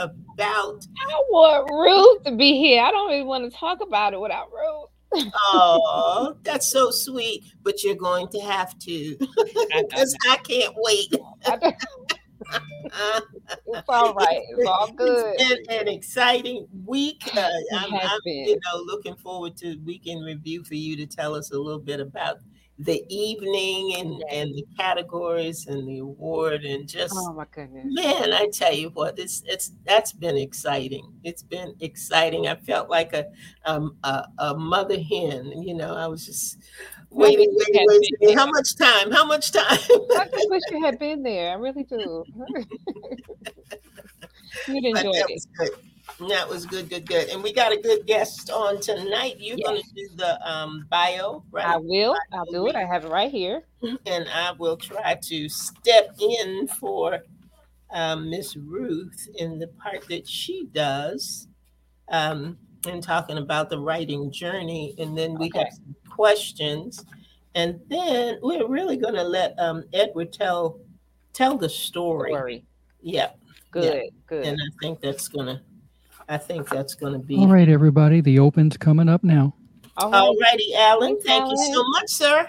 about. I want Ruth to be here. I don't even want to talk about it without Ruth. oh, that's so sweet. But you're going to have to because I, I, can't wait. it's all right. It's all good. It's been an exciting week. Uh, I'm, I'm you know, looking forward to weekend review for you to tell us a little bit about the evening and and the categories and the award and just oh my goodness. Man i tell you what it's it's that's been exciting. It's been exciting. I felt like a um a, a mother hen you know i was just waiting waiting waiting how much time? How much time i just wish you had been there. I really do. You'd enjoy it. good. That was good, good, good. And we got a good guest on tonight. You're yes. going to do the um, bio, right? I will. I'll do it. I have it right here. And I will try to step in for um, Miss Ruth in the part that she does um, and talking about the writing journey. And then we okay. have some questions. And then we're really going to let um, Edward tell tell the story. story. Yeah. Good, yeah. good. And I think that's going to I think that's going to be. All right, everybody. The Open's coming up now. All righty, Alan. Thank you so much, sir.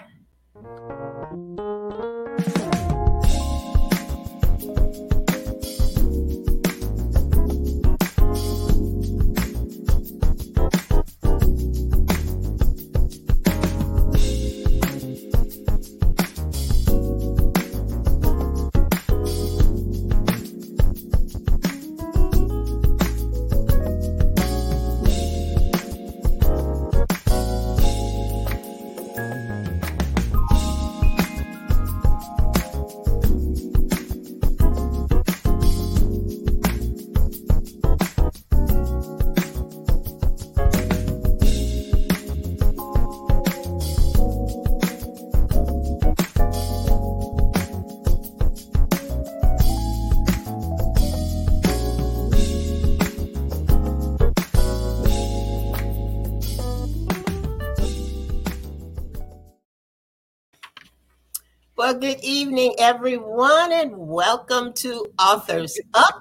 Well, good evening, everyone, and welcome to Authors Up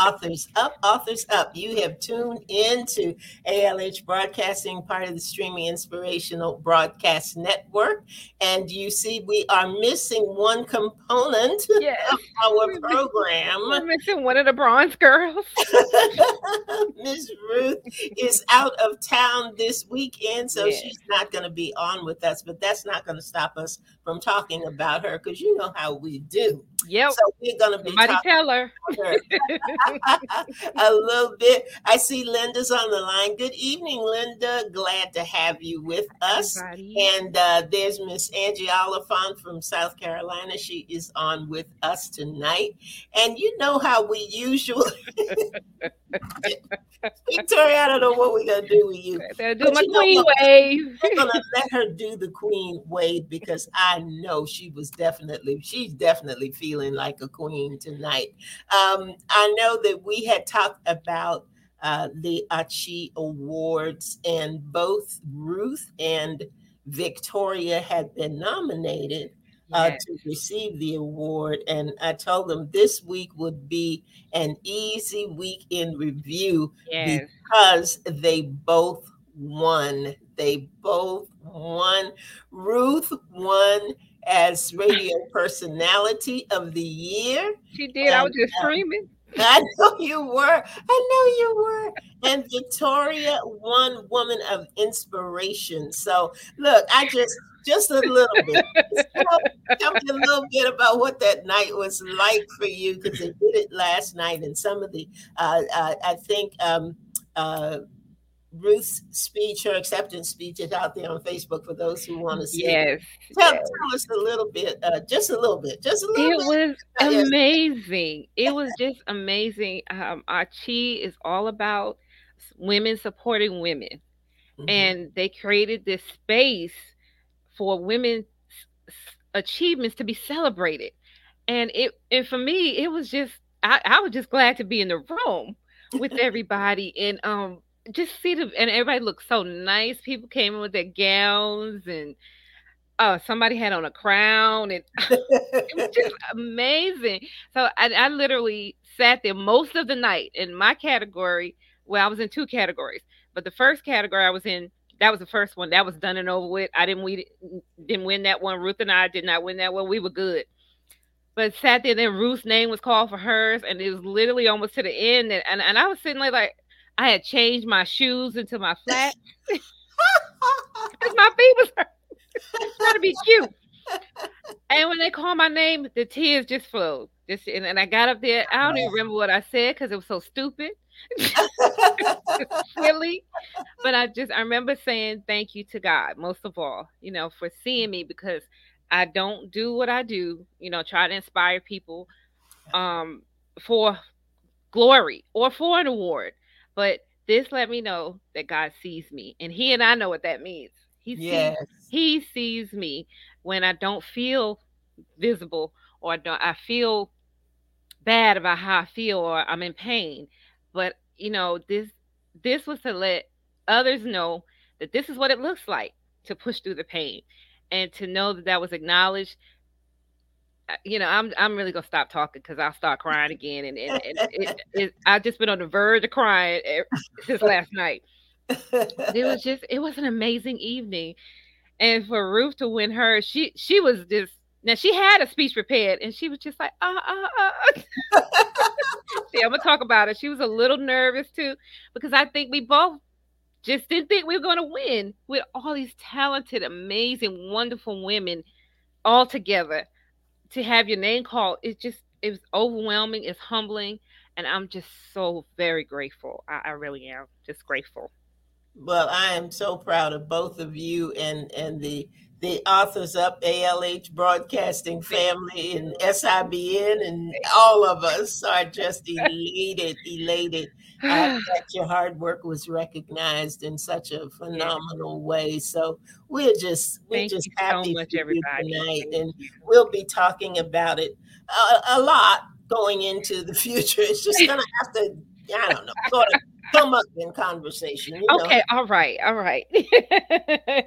Authors Up, Authors Up. You have tuned in to ALH Broadcasting, part of the Streaming Inspirational Broadcast Network. And you see, we are missing one component yes. of our program. We're missing one of the bronze girls. Miss Ruth is out of town this weekend, so yes. she's not going to be on with us, but that's not going to stop us from talking about her because you know how we do. Yep. So we're going to be Somebody tell her. her. a little bit. I see Linda's on the line. Good evening, Linda. Glad to have you with us. Everybody. And uh, there's Miss Angie Oliphant from South Carolina. She is on with us tonight. And you know how we usually Victoria, I don't know what we're gonna do with you. Do but my queen wave. I'm gonna let her do the queen wave because I know she was definitely she's definitely feeling like a queen tonight. Um, I know that we had talked about uh, the Achi Awards, and both Ruth and Victoria had been nominated uh, to receive the award. And I told them this week would be an easy week in review yes. because they both won. They both won. Ruth won as radio personality of the year. She did. And, I was just uh, screaming. I know you were. I know you were. And Victoria won Woman of Inspiration. So look, I just just a little bit. tell, me a little bit about what that night was like for you because they did it last night, and some of the uh, uh, I think um, uh, Ruth's speech, her acceptance speech, is out there on Facebook for those who want to see. Yes. It. Tell, yes. tell us a little bit, uh, just a little bit, just a little it bit. was amazing. it was just amazing. Um, Achi is all about women supporting women, mm-hmm. and they created this space for women's achievements to be celebrated. And it and for me, it was just I, I was just glad to be in the room with everybody and um just see the and everybody looked so nice. People came in with their gowns and oh, somebody had on a crown, and it was just amazing. So I, I literally sat there most of the night in my category. Well, I was in two categories, but the first category I was in, that was the first one. That was done and over with. I didn't we didn't win that one. Ruth and I did not win that one. We were good. But sat there, then Ruth's name was called for hers, and it was literally almost to the end. And, and, and I was sitting there like I had changed my shoes into my flat because my feet was hurt. trying to be cute. And when they called my name, the tears just flowed. Just and, and I got up there. I don't even remember what I said because it was so stupid, silly. But I just I remember saying thank you to God most of all, you know, for seeing me because I don't do what I do, you know, try to inspire people um for glory or for an award. But this let me know that God sees me, and He and I know what that means. He yes. sees, He sees me when I don't feel visible or I don't I feel bad about how I feel or I'm in pain. But you know, this this was to let others know that this is what it looks like to push through the pain and to know that that was acknowledged you know, I'm I'm really gonna stop talking because I'll start crying again, and, and, and it, it, I've just been on the verge of crying since last night. It was just it was an amazing evening, and for Ruth to win her, she she was just now she had a speech prepared, and she was just like uh uh uh. See, I'm gonna talk about it. She was a little nervous too because I think we both just didn't think we were gonna win with all these talented, amazing, wonderful women all together to have your name called, it's just it was overwhelming, it's humbling, and I'm just so very grateful. I, I really am just grateful. Well, I am so proud of both of you and and the the authors up ALH Broadcasting family and SIBN and all of us are just elated, elated uh, that your hard work was recognized in such a phenomenal way. So we're just we're Thank just happy so much, everybody. tonight, and we'll be talking about it a, a lot going into the future. It's just gonna have to I don't know, sort of come up in conversation. You know? Okay, all right, all right.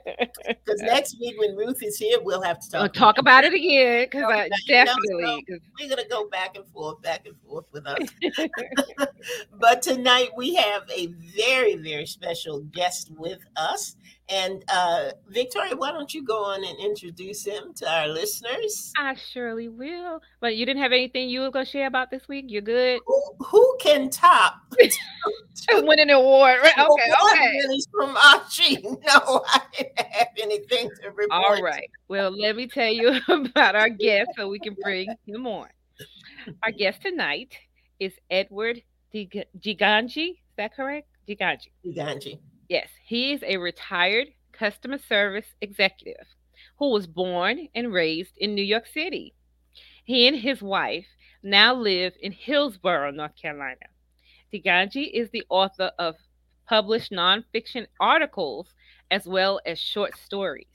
Because next week when Ruth is here, we'll have to talk. We'll talk about it again because I definitely so we're gonna go back and forth, back and forth with us. but tonight we have a very, very special guest with us. And uh, Victoria, why don't you go on and introduce him to our listeners? I surely will. But you didn't have anything you were going to share about this week? You're good? Who, who can top win an award? Right? Okay, okay. from Achi. No, I didn't have anything to report. All right. Well, let me tell you about our guest so we can bring him on. Our guest tonight is Edward Giganji. Is that correct? Giganji. Giganji. Yes, he is a retired customer service executive who was born and raised in New York City. He and his wife now live in Hillsborough, North Carolina. Diganji is the author of published nonfiction articles as well as short stories.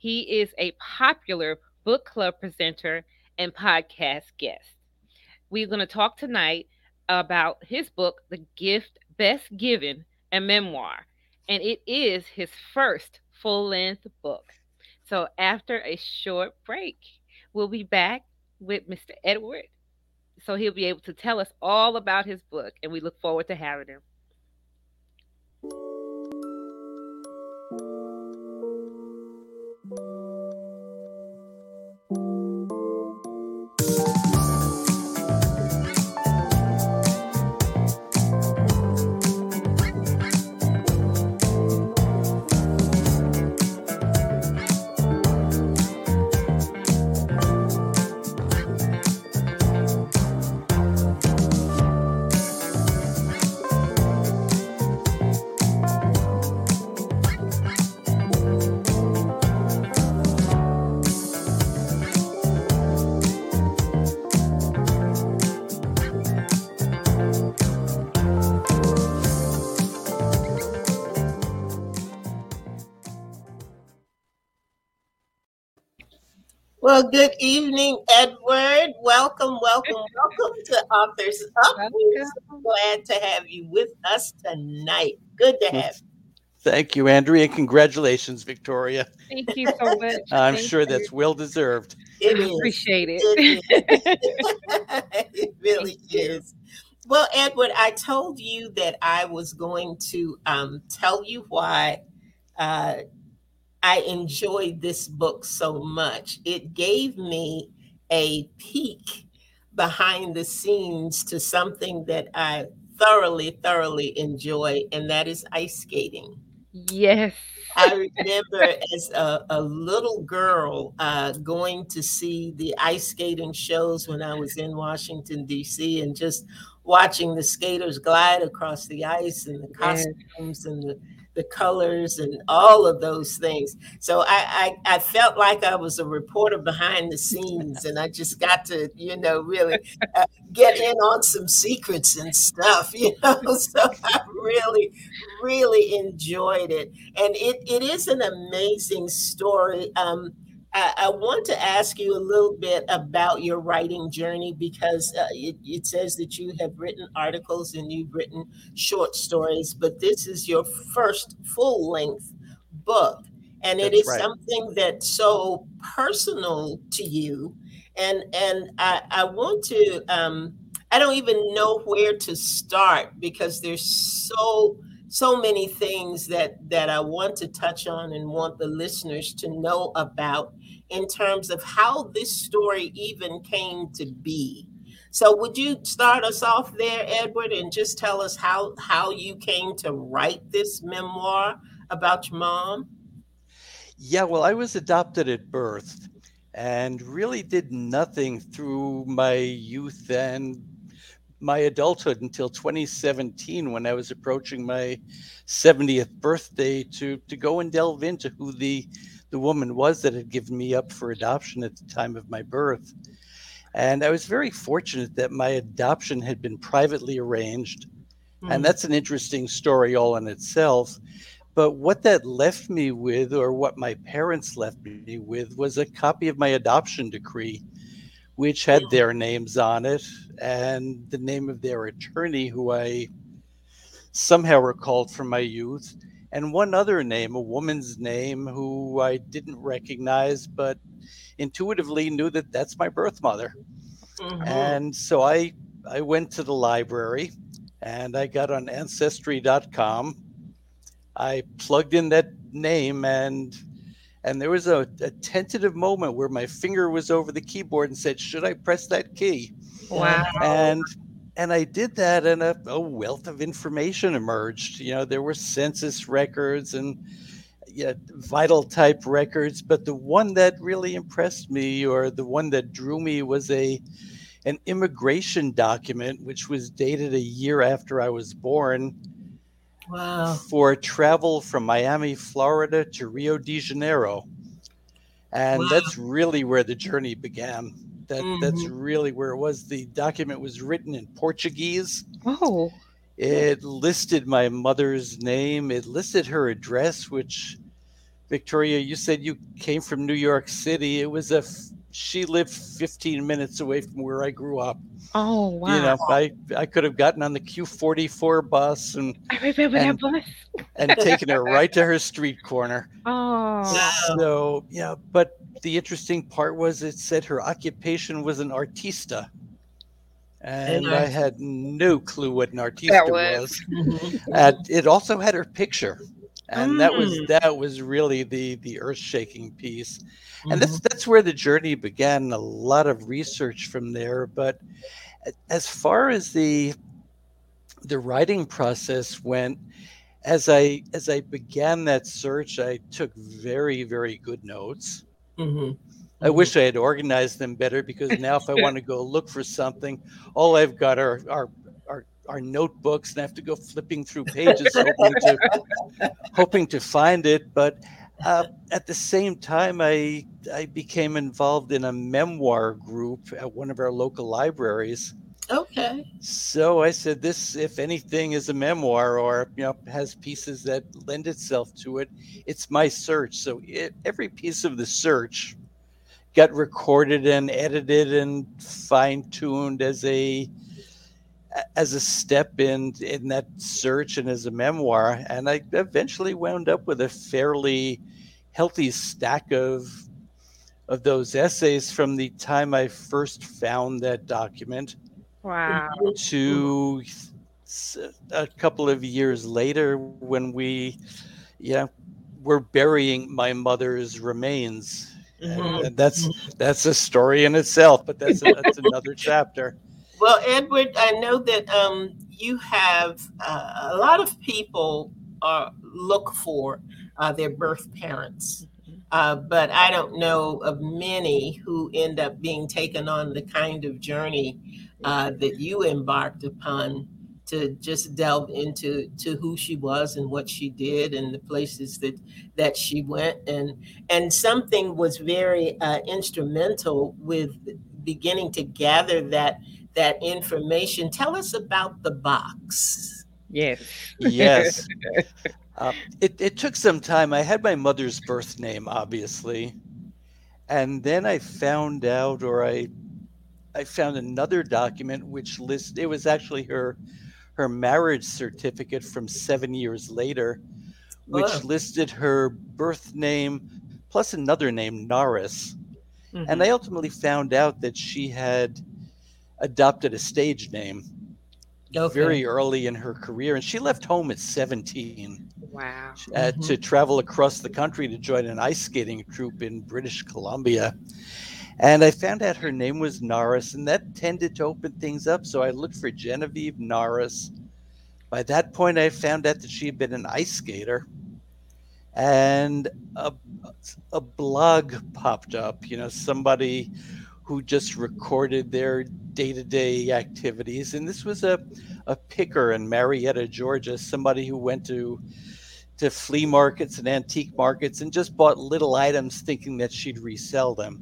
He is a popular book club presenter and podcast guest. We're going to talk tonight about his book, The Gift Best Given, a memoir, and it is his first full length book. So, after a short break, we'll be back with Mr. Edward. So, he'll be able to tell us all about his book, and we look forward to having him. Well, good evening, Edward. Welcome, welcome, welcome to Authors Up. We're so glad to have you with us tonight. Good to have you. Thank you, Andrea. Congratulations, Victoria. Thank you so much. I'm Thank sure you. that's well deserved. It I is. appreciate it. It it really is. Well, Edward, I told you that I was going to um, tell you why uh, I enjoyed this book so much. It gave me a peek behind the scenes to something that I thoroughly, thoroughly enjoy, and that is ice skating. yes. I remember as a, a little girl uh, going to see the ice skating shows when I was in Washington, D.C., and just watching the skaters glide across the ice and the Yes. costumes and the, the colors and all of those things. So I, I, I felt like I was a reporter behind the scenes, and I just got to, you know, really uh, get in on some secrets and stuff, you know. So I really, really enjoyed it and it, it is an amazing story. Um, I, I want to ask you a little bit about your writing journey because uh, it, it says that you have written articles and you've written short stories, but this is your first full length book. And it That's is right. something that's so personal to you. And and I, I want to um, I don't even know where to start because there's so so many things that that I want to touch on and want the listeners to know about in terms of how this story even came to be. So would you start us off there, Edward, and just tell us how how you came to write this memoir about your mom? Yeah, well, I was adopted at birth and really did nothing through my youth and my adulthood until 2017 when I was approaching my 70th birthday to to go and delve into who the the woman was that had given me up for adoption at the time of my birth. And I was very fortunate that my adoption had been privately arranged. And that's an interesting story all in itself. But what that left me with, or what my parents left me with, was a copy of my adoption decree, which had Mm. their names on it and the name of their attorney, who I somehow recalled from my youth, and one other name, a woman's name who I didn't recognize, but intuitively knew that that's my birth mother. Mhm. And so I I went to the library and I got on ancestry.com. I plugged in that name and and there was a, a tentative moment where my finger was over the keyboard and said, "Should I press that key?" Wow. And and I did that, and a, a wealth of information emerged. You know, there were census records and yeah, vital type records, but the one that really impressed me, or the one that drew me, was a an immigration document which was dated a year after I was born Wow. for travel from Miami, Florida to Rio de Janeiro. And Wow. that's really where the journey began. That that's Mhm. really where it was. The document was written in Portuguese. Oh. It listed my mother's name. It listed her address, which Victoria, you said you came from New York City. It was a f- she lived 15 minutes away from where I grew up. Oh wow. You know, I I could have gotten on the Q44 bus and I remember and- that bus. and taken her right to her street corner. Oh. Wow. So yeah, but the interesting part was it said her occupation was an artista. And I artist. had no clue what an artista That was- was. Mhm. And it also had her picture. And that was Mm. that was really the the earth-shaking piece. And Mhm. that's that's where the journey began. A lot of research from there. But as far as the the writing process went, as I as I began that search, I took very very good notes. Mhm. I wish I had organized them better because now if I want to go look for something, all I've got are are are, are notebooks and I have to go flipping through pages hoping to hoping to find it. But uh, at the same time, I I became involved in a memoir group at one of our local libraries. Okay. So I said, this, if anything, is a memoir or you know has pieces that lend itself to it. It's my search. So it, every piece of the search got recorded and edited and fine tuned as a as a step in in that search and as a memoir and i eventually wound up with a fairly healthy stack of of those essays from the time i first found that document Wow. to a couple of years later when we yeah were burying my mother's remains and, Mhm. and that's that's a story in itself but that's that's another chapter Well, Edward, I know that um, you have uh, a lot of people uh, look for uh, their birth parents, uh, but I don't know of many who end up being taken on the kind of journey uh, that you embarked upon to just delve into to who she was and what she did and the places that that she went and and something was very uh, instrumental with beginning to gather that that information. Tell us about the box. Yes. yes uh, it, it took some time i had my mother's birth name obviously and then i found out or i i found another document which lists it was actually her her marriage certificate from seven years later which Wow. listed her birth name plus another name norris Mm-hmm. and i ultimately found out that she had adopted a stage name Okay. very early in her career and she left home at 17 wow. uh, Mhm. to travel across the country to join an ice skating troupe in British Columbia. And I found out her name was Norris, and that tended to open things up. So I looked for Genevieve Norris. By that point, I found out that she had been an ice skater. And a, a blog popped up, you know, somebody who just recorded their day to day activities. And this was a, a picker in Marietta, Georgia, somebody who went to to flea markets and antique markets and just bought little items thinking that she'd resell them.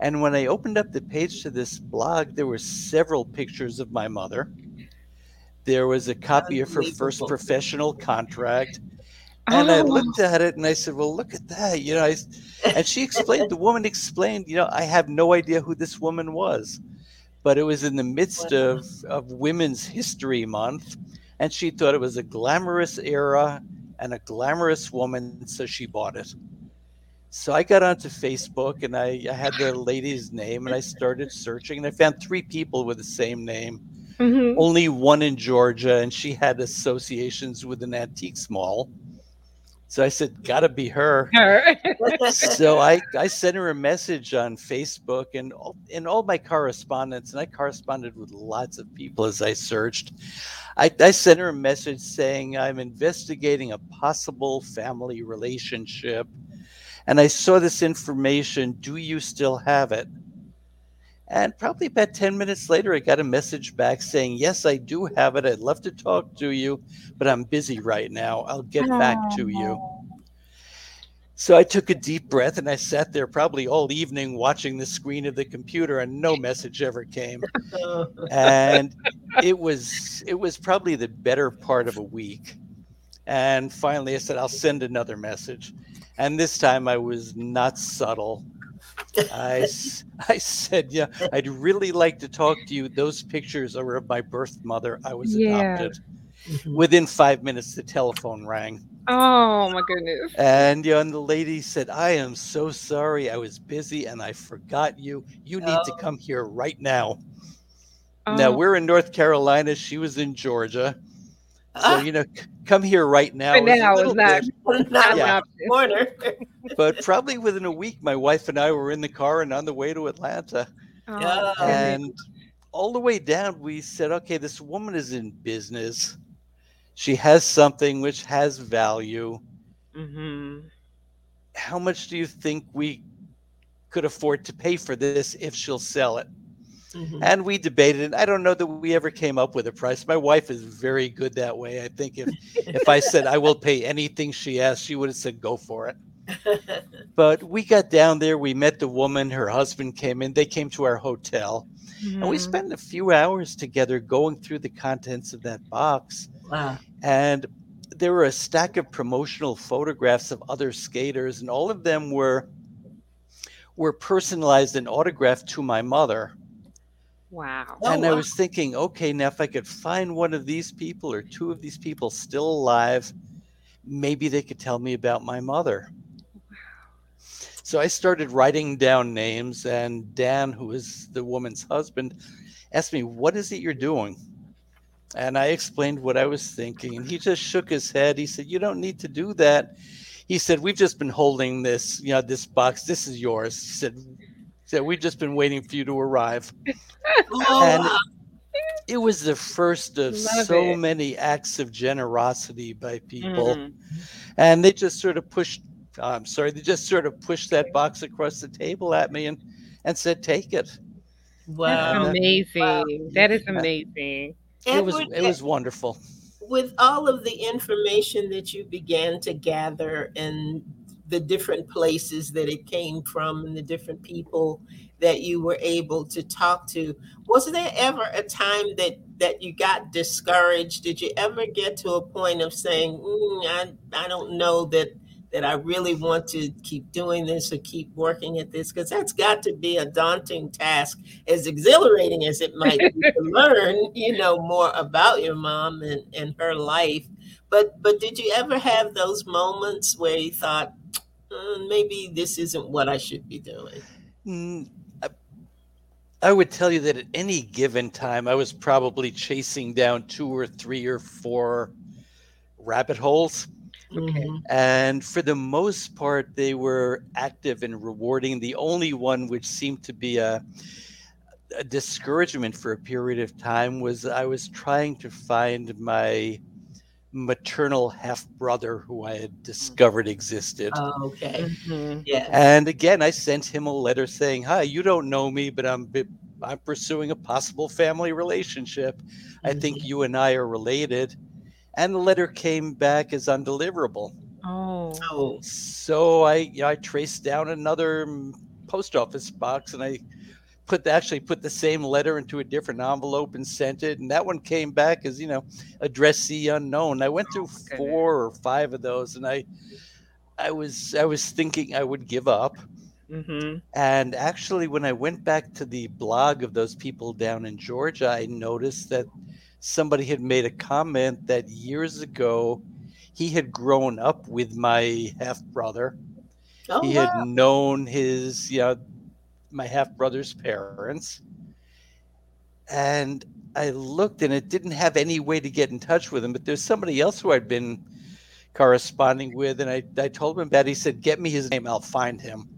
And when I opened up the page to this blog, there were several pictures of my mother. There was a copy of her first professional contract. And I Oh. looked at it and I said, Well, look at that. You know, I, and she explained, the woman explained, you know, I have no idea who this woman was. But it was in the midst Wow. of, of Women's History Month. And she thought it was a glamorous era and a glamorous woman, so she bought it. So I got onto Facebook and I, I had the lady's name and I started searching and I found three people with the same name, Mhm. only one in Georgia, and she had associations with an antique mall. So I said, gotta be her. Her. so I, I sent her a message on Facebook and all, in all my correspondence, and I corresponded with lots of people as I searched. I, I sent her a message saying I'm investigating a possible family relationship, and I saw this information. Do you still have it? And probably about 10 minutes later, I got a message back saying, Yes, I do have it. I'd love to talk to you, but I'm busy right now. I'll get back to you. Oh, so I took a deep breath and I sat there probably all evening watching the screen of the computer and no message ever came. And it was it was probably the better part of a week. And finally I said I'll send another message. And this time I was not subtle. I, s- I said, yeah, I'd really like to talk to you. Those pictures are of my birth mother. I was Yeah. adopted. Mhm. Within five minutes, the telephone rang. Oh my goodness. And, you know, and the lady said, I am so sorry. I was busy and I forgot you. You need to Oh. come here right now. Now, Oh, we're in North Carolina. She was in Georgia. So, you know, come here right now. Right now is little not- bit- not an yeah. corner. but probably within a week, my wife and I were in the car and on the way to Atlanta. Oh, Yeah. goodness. And all the way down, we said, okay, this woman is in business. She has something which has value. Mhm. How much do you think we could afford to pay for this if she'll sell it? Mhm. And we debated. it. I don't know that we ever came up with a price. My wife is very good that way. I think if if I said I will pay anything she asks, she would have said go for it. But we got down there. We met the woman. Her husband came in. They came to our hotel, and we Mhm. spent a few hours together going through the contents of that box. wow. And there were a stack of promotional photographs of other skaters, and all of them were were personalized and autographed to my mother. Wow. Oh, and I wow. was thinking, okay, now if I could find one of these people or two of these people still alive, maybe they could tell me about my mother. So I started writing down names, and Dan, who is the woman's husband, asked me, What is it you're doing? And I explained what I was thinking, and he just shook his head. He said, You don't need to do that. He said, We've just been holding this, you know, this box. This is yours. He said, he said We've just been waiting for you to arrive. Oh, and- It was the first of Love so it. many acts of generosity by people. Mhm. and they just sort of pushed i'm sorry they just sort of pushed that box across the table at me and and said take it wow. Uh, amazing. That is Yeah. amazing. it was it was wonderful with all of the information that you began to gather and the different places that it came from and the different people that you were able to talk to. Was there ever a time that that you got discouraged? Did you ever get to a point of saying mm, I, I don't know that that i really want to keep doing this or keep working at this because that's got to be a daunting task as exhilarating as it might be to learn, you know, more about your mom and, and her life. But but did you ever have those moments where you thought, "Mm, maybe this isn't what I should be doing? Mm, I- I would tell you that at any given time, I was probably chasing down two or three or four rabbit holes. Okay. Mhm. And for the most part, they were active and rewarding. The only one which seemed to be a, a discouragement for a period of time was I was trying to find my maternal half brother who I had discovered existed. Oh, okay. Mhm. Yeah. And again, I sent him a letter saying, "Hi, you don't know me, but I'm bi- I'm pursuing a possible family relationship. I think you and I are related." And the letter came back as undeliverable. Oh. Oh, So I I traced down another mm, post office box and I put the, actually put the same letter into a different envelope and sent it. And that one came back as you know addressee unknown. I went through goodness. four or five of those, and I I was I was thinking I would give up. Mhm. And actually, when I went back to the blog of those people down in Georgia, I noticed that somebody had made a comment that years ago he had grown up with my half brother. oh he wow. had known his, you know, my half brother's parents. And I looked and it didn't have any way to get in touch with him, but there's somebody else who I'd been corresponding with. And I, I told him it. He said, Get me his name, I'll find him.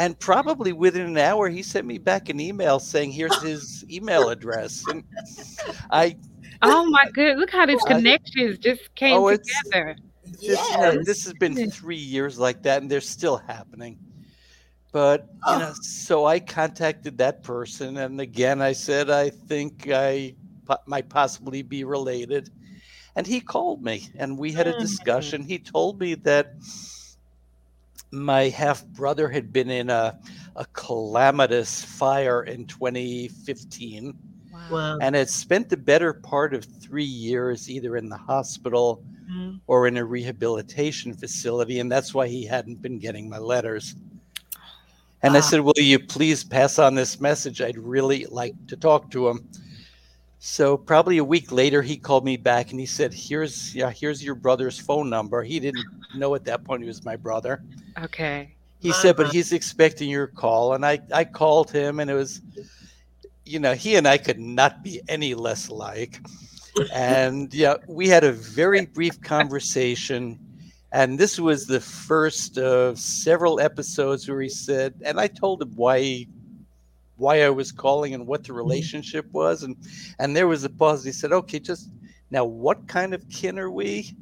And probably within an hour, he sent me back an email saying, "Here's his email address." And I, Oh my good. Look how these I- connections just came Oh, together. this, you know, Yes. this has been three years like that, and they're still happening. But you know, so I contacted that person, and again, I said I think I po- might possibly be related, and he called me, and we had a Mhm. discussion. He told me that my half brother had been in a a calamitous fire in 2015 Wow. and had spent the better part of three years either in the hospital Mhm. or in a rehabilitation facility, and that's why he hadn't been getting my letters. And I Ah. said, Will you please pass on this message? I'd really like to talk to him. So probably a week later, he called me back and he said, "Here's yeah, here's your brother's phone number." He didn't know at that point he was my brother. Okay. He said, Uh-huh. "But he's expecting your call." And I I called him, and it was, you know, he and I could not be any less alike. And yeah, we had a very brief conversation, and this was the first of several episodes where he said, and I told him why why I was calling and what the mm-hmm. relationship was, and and there was a pause. He said, "Okay, just now, what kind of kin are we?"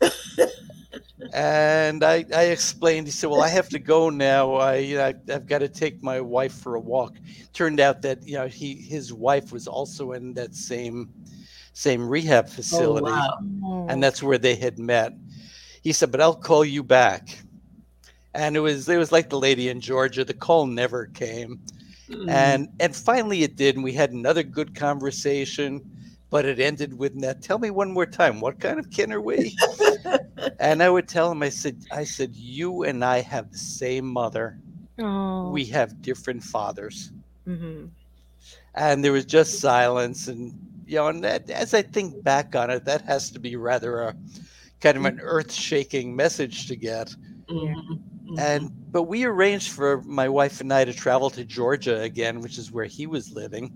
and I, I explained. He said, "Well, I have to go now. I, you know, I I've got to take my wife for a walk." Turned out that you know he his wife was also in that same same rehab Oh, facility, wow. and that's where they had met. He said, "But I'll call you back." And it was it was like the lady in Georgia. The call never came, Mm. and and finally it did, and we had another good conversation. But it ended with, that. tell me one more time, what kind of kin are we?" and I would tell him, I said, I said, you and I have the same mother. Oh. We have different fathers. Mhm. and there was just silence. And you know, and that, as I think back on it, that has to be rather a kind of an earth-shaking message to get. Mhm, And but we arranged for my wife and I to travel to Georgia again, which is where he was living,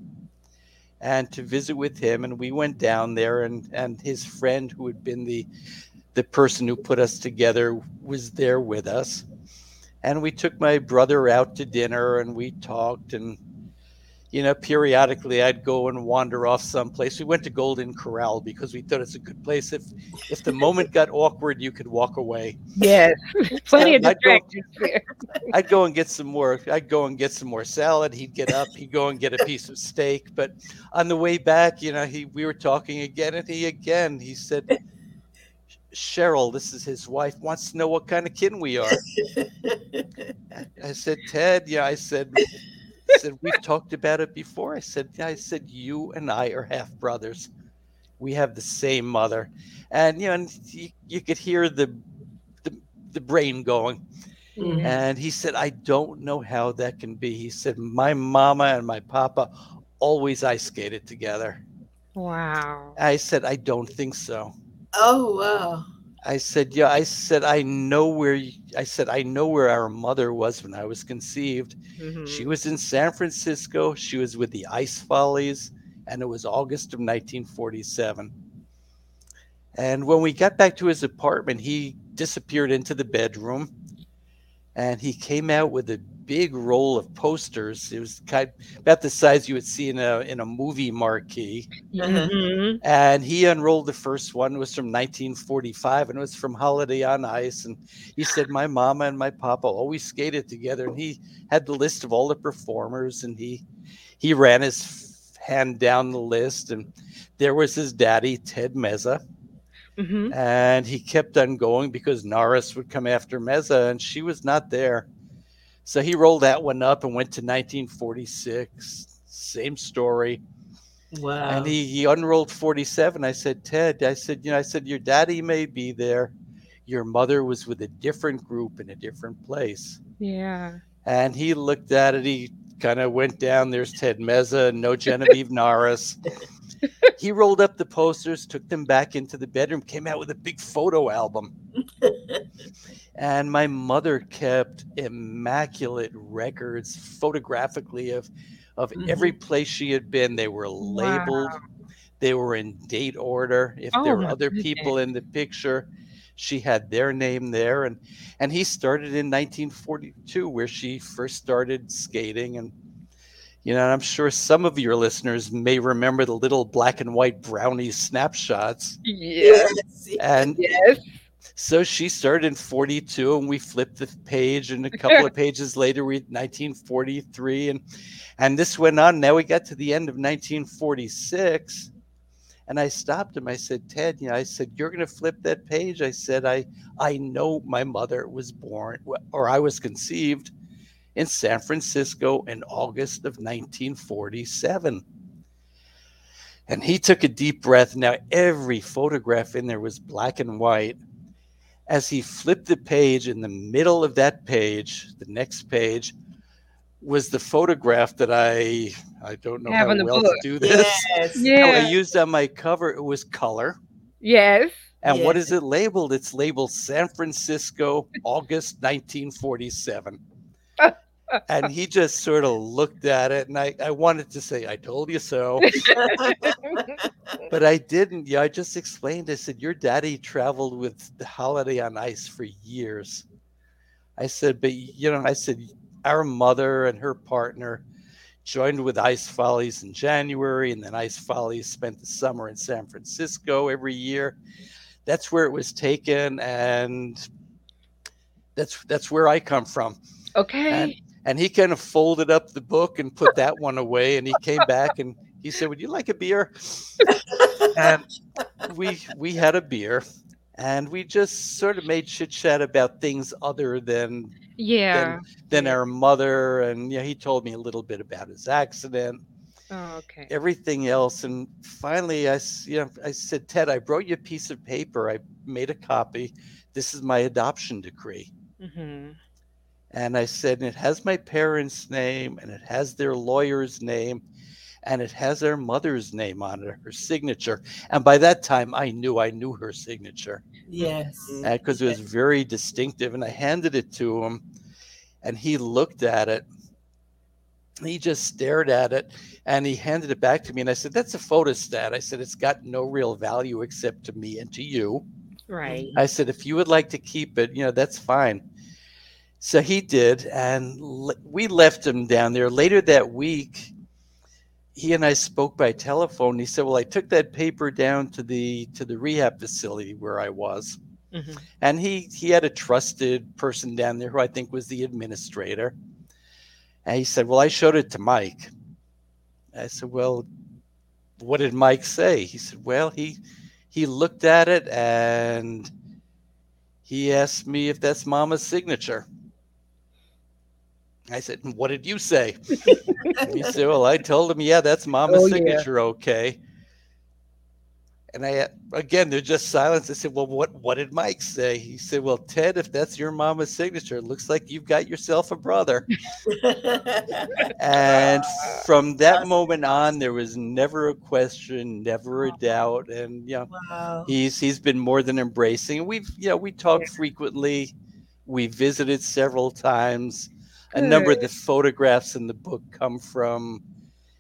and to visit with him. And we went down there, and and his friend, who had been the the person who put us together, was there with us. And we took my brother out to dinner, and we talked. And you know, periodically I'd go and wander off someplace. We went to Golden Corral because we thought it's a good place. If if the moment got awkward, you could walk away. Yes. Plenty of I'd go- distractions there. I'd go and get some more. I'd go and get some more salad. He'd get up. He'd go and get a piece of steak. But on the way back, you know, he we were talking again, and he again he said, "Cheryl, this is his wife, wants to know what kind of kin we are." I said, "Ted, yeah." I said, I said we've talked about it before. I said, yeah, I said you and I are half brothers. We have the same mother, and you know, and you, you could hear the, the the brain going. Mhm. And he said, I don't know how that can be. He said, My mama and my papa always ice skated together. Wow. I said, I don't think so. Oh wow. I said, Yeah, I said, I know where, I said, I know where our mother was when I was conceived. Mhm. She was in San Francisco. She was with the Ice Follies, and it was August of 1947. And when we got back to his apartment, he disappeared into the bedroom and he came out with a big roll of posters. It was kind of about the size you would see in a in a movie marquee. Mhm. And he unrolled the first one. It was from 1945 and it was from Holiday on Ice. And he said, My mama and my papa always skated together. And he had the list of all the performers and he he ran his hand down the list. And there was his daddy, Ted Meza. Mhm. And he kept on going because Norris would come after Meza and she was not there. So he rolled that one up and went to 1946. Same story. Wow. And he, he unrolled 47. I said, Ted, I said, you know, I said, your daddy may be there. Your mother was with a different group in a different place. Yeah. And he looked at it. He kind of went down. There's Ted Meza, no Genevieve Norris. He rolled up the posters, took them back into the bedroom, came out with a big photo album. And my mother kept immaculate records photographically of, of every mm-hmm. place she had been. They were labeled, they were in date order. If Oh, there were my other people in the picture, she had their name there. And and he started in 1942, where she first started skating. And you know, I'm sure some of your listeners may remember the little black and white brownie snapshots. Yes. And Yes. So she started in 42, and we flipped the page, and a couple of pages later, we 1943, and and this went on. Now we got to the end of 1946, and I stopped him. I said, Ted, you know, I said, you're going to flip that page. I said, I I know my mother was born, or I was conceived in San Francisco in August of 1947. And he took a deep breath. Now, every photograph in there was black and white. As he flipped the page, in the middle of that page, the next page, was the photograph that I I don't know Have how in well book. to do this. Yes. How I used on my cover, it was color. Yes. And what Yeah. is it labeled? It's labeled San Francisco, August 1947. And he just sort of looked at it, and I, I wanted to say, I told you so. but I didn't. Yeah, I just explained. I said, Your daddy traveled with the Holiday on Ice for years. I said, But, you know, I said, Our mother and her partner joined with Ice Follies in January, and then Ice Follies spent the summer in San Francisco every year. That's where it was taken, and that's that's where I come from. Okay. And he kind of folded up the book and put that one away, and he came back and he said, "Would you like a beer?" and we we had a beer, and we just sort of made chit chat about things other than yeah. than our mother. And yeah, he told me a little bit about his accident, Oh, okay. everything else. And finally, I you know I said, Ted, I brought you a piece of paper. I made a copy. This is my adoption decree. hmm And I said, it has my parents' name and it has their lawyer's name. and it has their mother's name on it, her signature. And by that time, I knew I knew her signature Yes. Mm-hmm. because it was very distinctive. And I handed it to him, and he looked at it. He just stared at it, and he handed it back to me. And I said, "That's a photostat." I said, "It's got no real value except to me and to you." Right. I said, if you would like to keep it, you know, that's fine. So he did, and we left him down there. Later that week, he and I spoke by telephone. He said, "Well, I took that paper down to the to the rehab facility where I was, Mhm. and he he had a trusted person down there who I think was the administrator." And he said, "Well, I showed it to Mike." I said, "Well, what did Mike say?" He said, "Well, he he looked at it and he asked me if that's Mama's signature." I said, "What did you say?" he said, "Well, I told him, yeah, that's oh, Mama's Oh, yeah. signature, okay." And I uh, again, there's just silence. I said, "Well, what what did Mike say?" He said, "Well, Ted, if that's your Mama's signature, it looks like you've got yourself a brother." And from that moment on, there was never a question, never a doubt, and you know, wow. he's he's been more than embracing. We've you know we talk frequently. We visited several times. A number of the photographs in the book come from,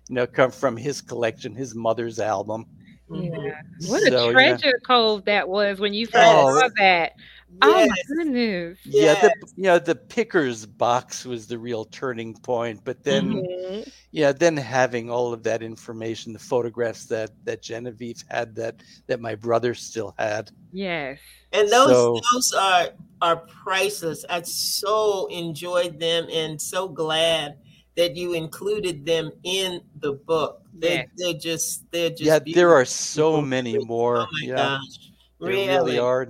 you know, come from his collection, his mother's album. Mhm. Yeah. What a So, yeah. treasure cove that was when you first Oh, saw that. Oh my goodness. Yeah, the you know the Pickers box was the real turning point. But then, Mhm. yeah, then having all of that information, the photographs that that Genevieve had, that that my brother still had. Yes. And those So- those are are priceless. I so enjoyed them and so glad that you included them in the book. They're, Yes. they're just they're just yeah, there are so many more. Oh my yeah. gosh. There Really, really are.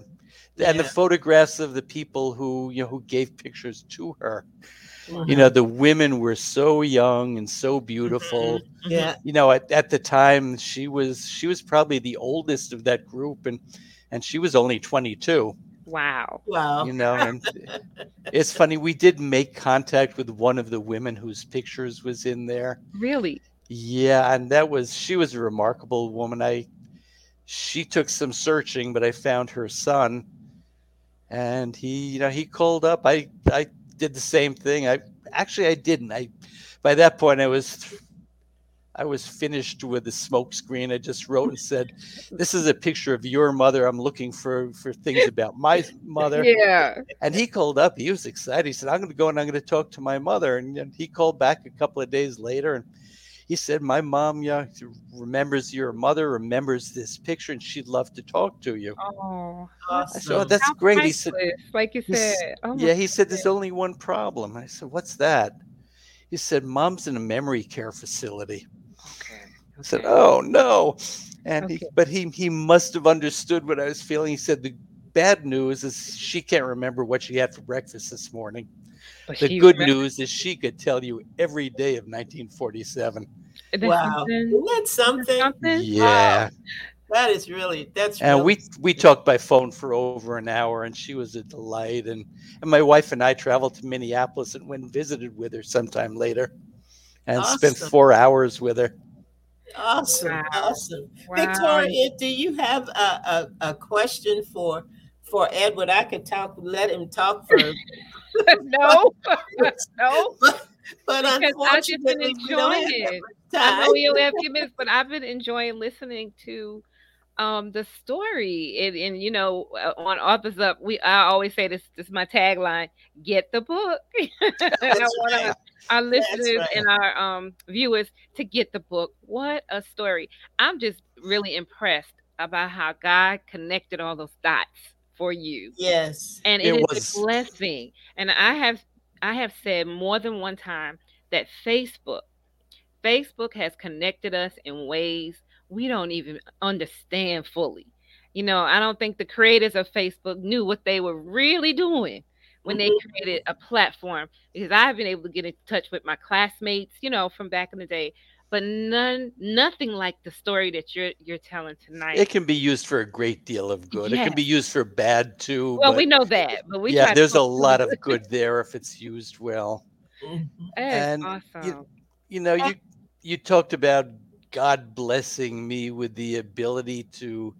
And the photographs of the people who you know who gave pictures to her. You know, the women were so young and so beautiful. Mhm. Yeah. You know, at, at the time she was she was probably the oldest of that group and and she was only 22, Wow. Wow. you know, and it's funny we did make contact with one of the women whose pictures was in there. Really? Yeah, and that was she was a remarkable woman. I she took some searching, but I found her son, and he you know he called up. I I did the same thing. I actually I didn't. I by that point I was I was finished with the smoke screen. I just wrote and said, "This is a picture of your mother. I'm looking for for things about my mother." Yeah. And he called up. He was excited. He said, "I'm going to go and I'm going to talk to my mother." And then he called back a couple of days later, and he said, "My mom, yeah, remembers your mother, remembers this picture, and she'd love to talk to you." Oh. I said, "Oh, Awesome. that's How great." He said, like you said. Oh "Yeah." He said, "There's only one problem." I said, "What's that?" He said, "Mom's in a memory care facility." Okay. I said, "Oh no!" And he, but he he must have understood what I was feeling. He said, "The bad news is she can't remember what she had for breakfast this morning." But The good remember- news is she could tell you every day of 1947. Wow. something- Isn't that that's something? something? Yeah. That is really that's And really we we talked by phone for over an hour and she was a delight and and my wife and I traveled to Minneapolis and went and visited with her sometime later and spent 4 hours with her. awesome. Wow. Awesome. Wow. Victoria, do you have a, a, a question for for Edward? I could talk, let him talk first. no. no. But Because I've just been unfortunately, we don't enjoying it. I know only have minutes, but I've been enjoying listening to um the story and, and you know uh, on authors up we i always say this this is my tagline get the book i want right. our, our listeners right. and our um viewers to get the book what a story i'm just really impressed about how god connected all those dots for you Yes. and It it is was- a blessing and i have i have said more than one time that facebook facebook has connected us in ways we don't even understand fully you know i don't think the creators of facebook knew what they were really doing when they Mhm. created a platform because i've been able to get in touch with my classmates you know from back in the day but none nothing like the story that you're you're telling tonight It can be used for a great deal of good. It can be used for bad too. well we know that but we yeah, there's a lot of good there if it's used well. Mhm. And awesome. you know, you you talked about God blessing me with the ability to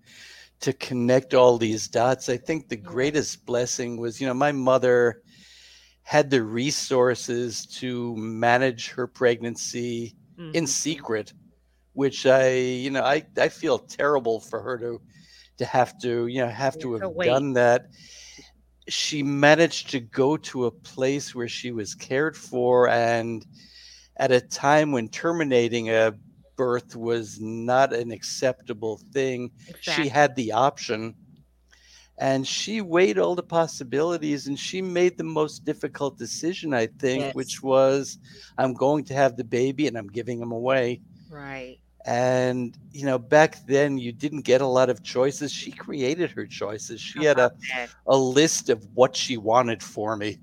to connect all these dots. I think the greatest blessing was, you know, my mother had the resources to manage her pregnancy mm-hmm. in secret, which I, you know, I, I feel terrible for her to to have to, you know, have to have done that. She managed to go to a place where she was cared for and at a time when terminating a birth was not an acceptable thing. Exactly. She had the option and she weighed all the possibilities and she made the most difficult decision, I think, yes. which was I'm going to have the baby and I'm giving him away. Right. And, you know, back then you didn't get a lot of choices. She created her choices. She had a, uh-huh. a list of what she wanted for me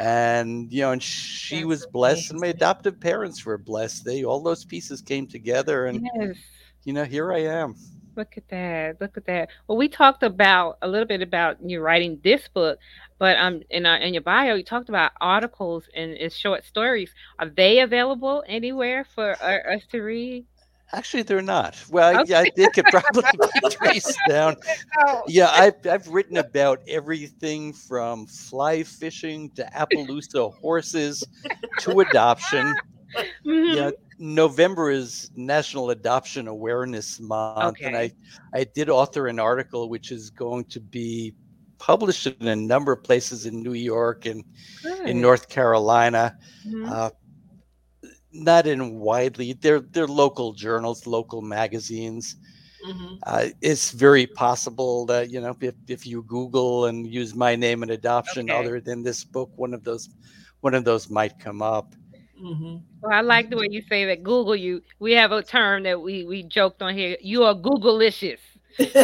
and you know and she That's was blessed amazing. and my adoptive parents were blessed they all those pieces came together and yes. you know here i am look at that look at that well we talked about a little bit about you writing this book but um in, our, in your bio you talked about articles and, and short stories are they available anywhere for uh, us to read Actually, they're not. Well, okay. yeah, they could probably be traced down. Yeah, I've, I've written about everything from fly fishing to Appaloosa horses to adoption. Mm-hmm. Yeah, November is National Adoption Awareness Month, okay. and I, I did author an article which is going to be published in a number of places in New York and Good. in North Carolina. Mm-hmm. Uh, not in widely they're they're local journals local magazines mm-hmm. uh, it's very possible that you know if, if you google and use my name and adoption okay. other than this book one of those one of those might come up mm-hmm. well i like the way you say that google you we have a term that we we joked on here you are googleicious if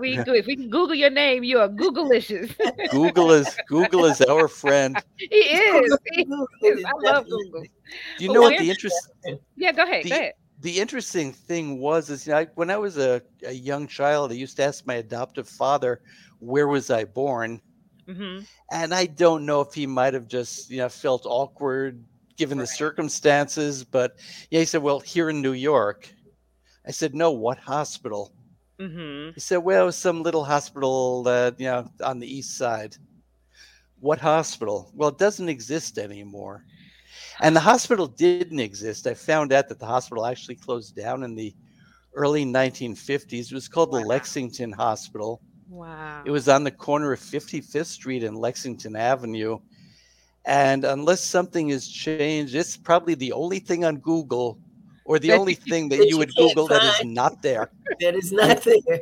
we if we can Google your name, you are Googleicious. Google is Google is our friend. He is. He is. I love Google. Do you know what the interest? Yeah, go ahead. The, go ahead. The interesting thing was is you know, I, when I was a, a young child, I used to ask my adoptive father, "Where was I born?" Mm-hmm. And I don't know if he might have just you know felt awkward given right. the circumstances, but yeah, he said, "Well, here in New York." I said, no, what hospital? Mm-hmm. He said, well, some little hospital that, you know, on the east side. What hospital? Well, it doesn't exist anymore. And the hospital didn't exist. I found out that the hospital actually closed down in the early 1950s. It was called wow. the Lexington Hospital. Wow. It was on the corner of 55th Street and Lexington Avenue. And unless something has changed, it's probably the only thing on Google or the only thing that, that you would Google find. that is not there. That is not there.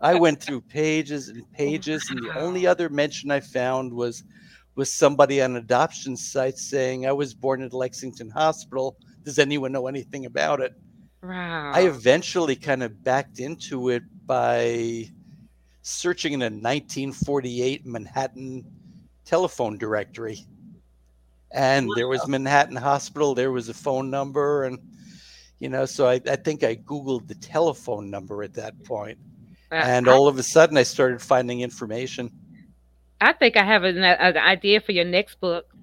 I went through pages and pages, and the only other mention I found was was somebody on an adoption site saying, "I was born at Lexington Hospital. Does anyone know anything about it?" Wow. I eventually kind of backed into it by searching in a 1948 Manhattan telephone directory. And wow. there was Manhattan Hospital, there was a phone number, and you know so I, I think i googled the telephone number at that point uh, and all of a sudden i started finding information i think i have an, an idea for your next book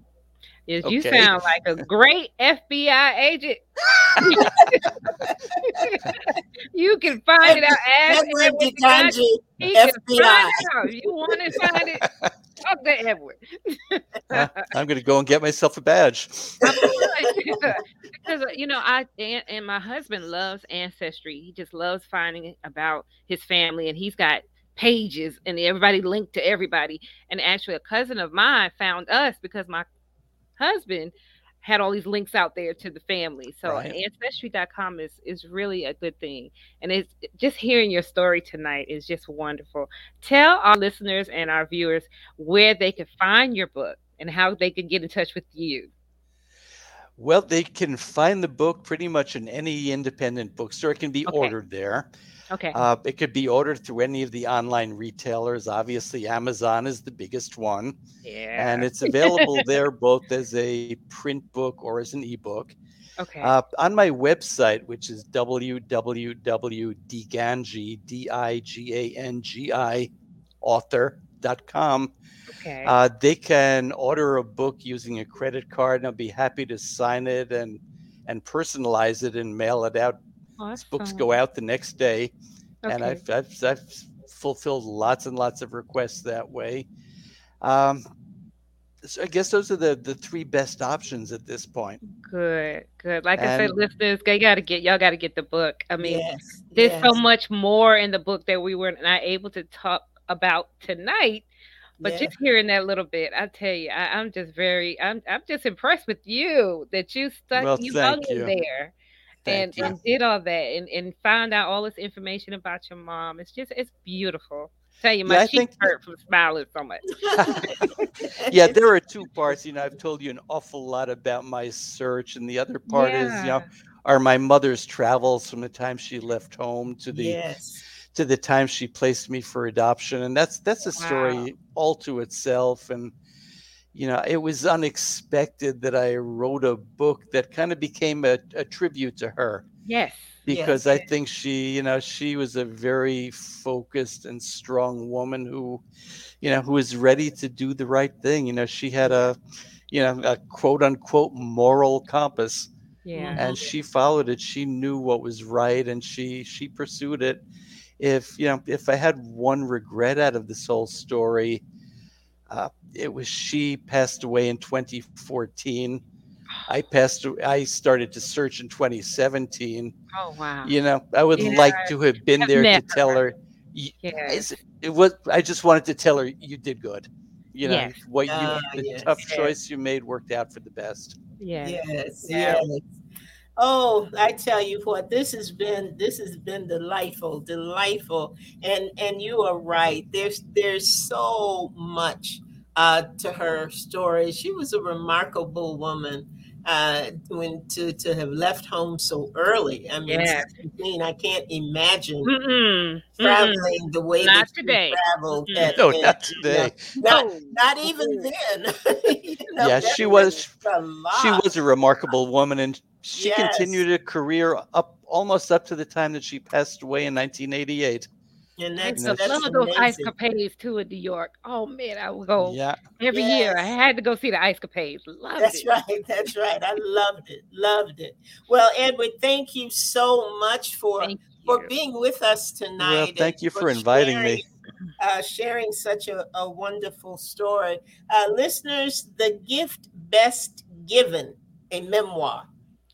is okay. you sound like a great fbi agent you can find it out as Edward DiGangi, FBI. You want to find it? Talk to Edward. uh, I'm going to go and get myself a badge. because you know, I and, and my husband loves ancestry. He just loves finding about his family, and he's got pages and everybody linked to everybody. And actually, a cousin of mine found us because my husband had all these links out there to the family. So right. ancestry.com is is really a good thing. And it's just hearing your story tonight is just wonderful. Tell our listeners and our viewers where they can find your book and how they can get in touch with you. Well, they can find the book pretty much in any independent bookstore. It can be okay. ordered there. Okay. Uh, it could be ordered through any of the online retailers. Obviously, Amazon is the biggest one. Yeah. And it's available there both as a print book or as an ebook. Okay. Uh, on my website, which is www.digangi, D-I-G-A-N-G-I, author.com, okay. Uh, they can order a book using a credit card, and I'll be happy to sign it and and personalize it and mail it out. Awesome. Books go out the next day, and I've, I've I've fulfilled lots and lots of requests that way. Um, so I guess those are the the three best options at this point. Good, good. Like I said, And- listeners, they gotta get y'all gotta get the book. I mean, yes, there's yes, so much more in the book that we were not able to talk about tonight. But yeah. just hearing that little bit, I tell you, I, I'm just very, I'm, I'm just impressed with you that you stuck, Well, you thank hung in you. there, and you. and did all that, and and found out all this information about your mom. It's just, it's beautiful. tell you, my Yeah, I cheeks think- hurt from smiling so much. yeah, there are two parts. You know, I've told you an awful lot about my search, and the other part is, you know, are my mother's travels from the time she left home to the yes. To the time she placed me for adoption, and that's that's a Wow. story all to itself. And you know, it was unexpected that I wrote a book that kind of became a, a tribute to her Yes. because Yes. I think she, you know, she was a very focused and strong woman who, you know, who was ready to do the right thing. You know, she had a, you know, a quote unquote moral compass Yeah. and mm-hmm. she followed it. She knew what was right and she she pursued it. If you know, if I had one regret out of this whole story, uh, it was she passed away in 2014. I passed. I started to search in 2017 Oh wow. you know i would Yeah, like to have been there never. to tell her y- Yeah. it was i just wanted to tell her you did good you know Yes. what you Ah, the yes, tough yes. choice you made worked out for the best Yeah. Yes, Yeah. yes. Oh, I tell you what, this has been this has been delightful, delightful, and and you are right. There's there's so much uh, to her story. She was a remarkable woman. Uh, when to to have left home so early. I mean, Yes. 16, I can't imagine Mm-mm. Mm-mm. traveling the way Not that she today. traveled. Mm-mm. at- no at- not today Not, No. not even then. You know, Yeah, she was- she was a remarkable woman and she Yes. continued a career up almost up to the time that she passed away in 1988 and I that's, used to that's love those ice capades too in New York. Oh man, I would go yeah every year. I had to go see the ice capades. Loved That's it. right. That's right. I loved it. Loved it. Well, Edward, thank you so much for for being with us tonight. well thank you for inviting sharing, me Uh, sharing such a, a wonderful story. Uh, listeners, the gift best given, a memoir.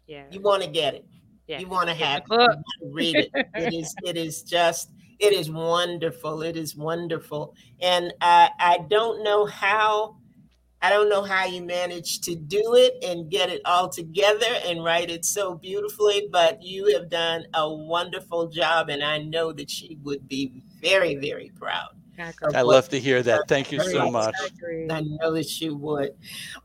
Yeah. You want to get it. yeah. You want to have it. You wanna read it. It is. It is just. It is wonderful. It is wonderful. And I, I don't know how. I don't know how you managed to do it and get it all together and write it so beautifully, but you have done a wonderful job, and I know that she would be very, very proud. I i love to hear that thank you so much. much I know that you would.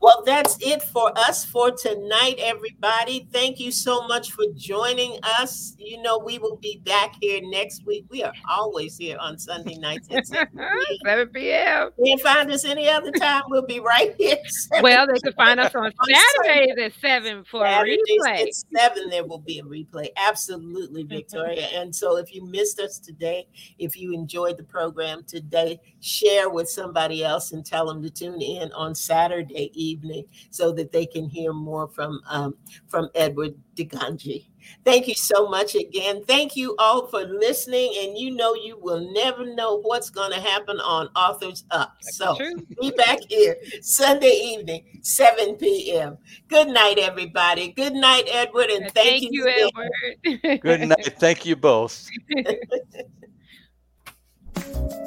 Well, that's it for us for tonight, everybody. Thank you so much for joining us. You know, we will be back here next week. We are always here on Sunday nights at 7 p.m. 7 p.m. You can find us any other time. We'll be right here. Well, they can find us on On Saturdays at 7 for a replay. at seven, there will be a replay. Absolutely, mm-hmm. Victoria. And so, if you missed us today, if you enjoyed the program today, share with somebody else and tell them to tune in on Saturday evening so that they can hear more from um, from Edward DiGangi. Thank you so much again. Thank you all for listening. And you know, you will never know what's going to happen on Authors Up. So True. be back here Sunday evening, 7 p.m. Good night, everybody. Good night, Edward. And thank, Thank you, again. Edward. good night thank you both Good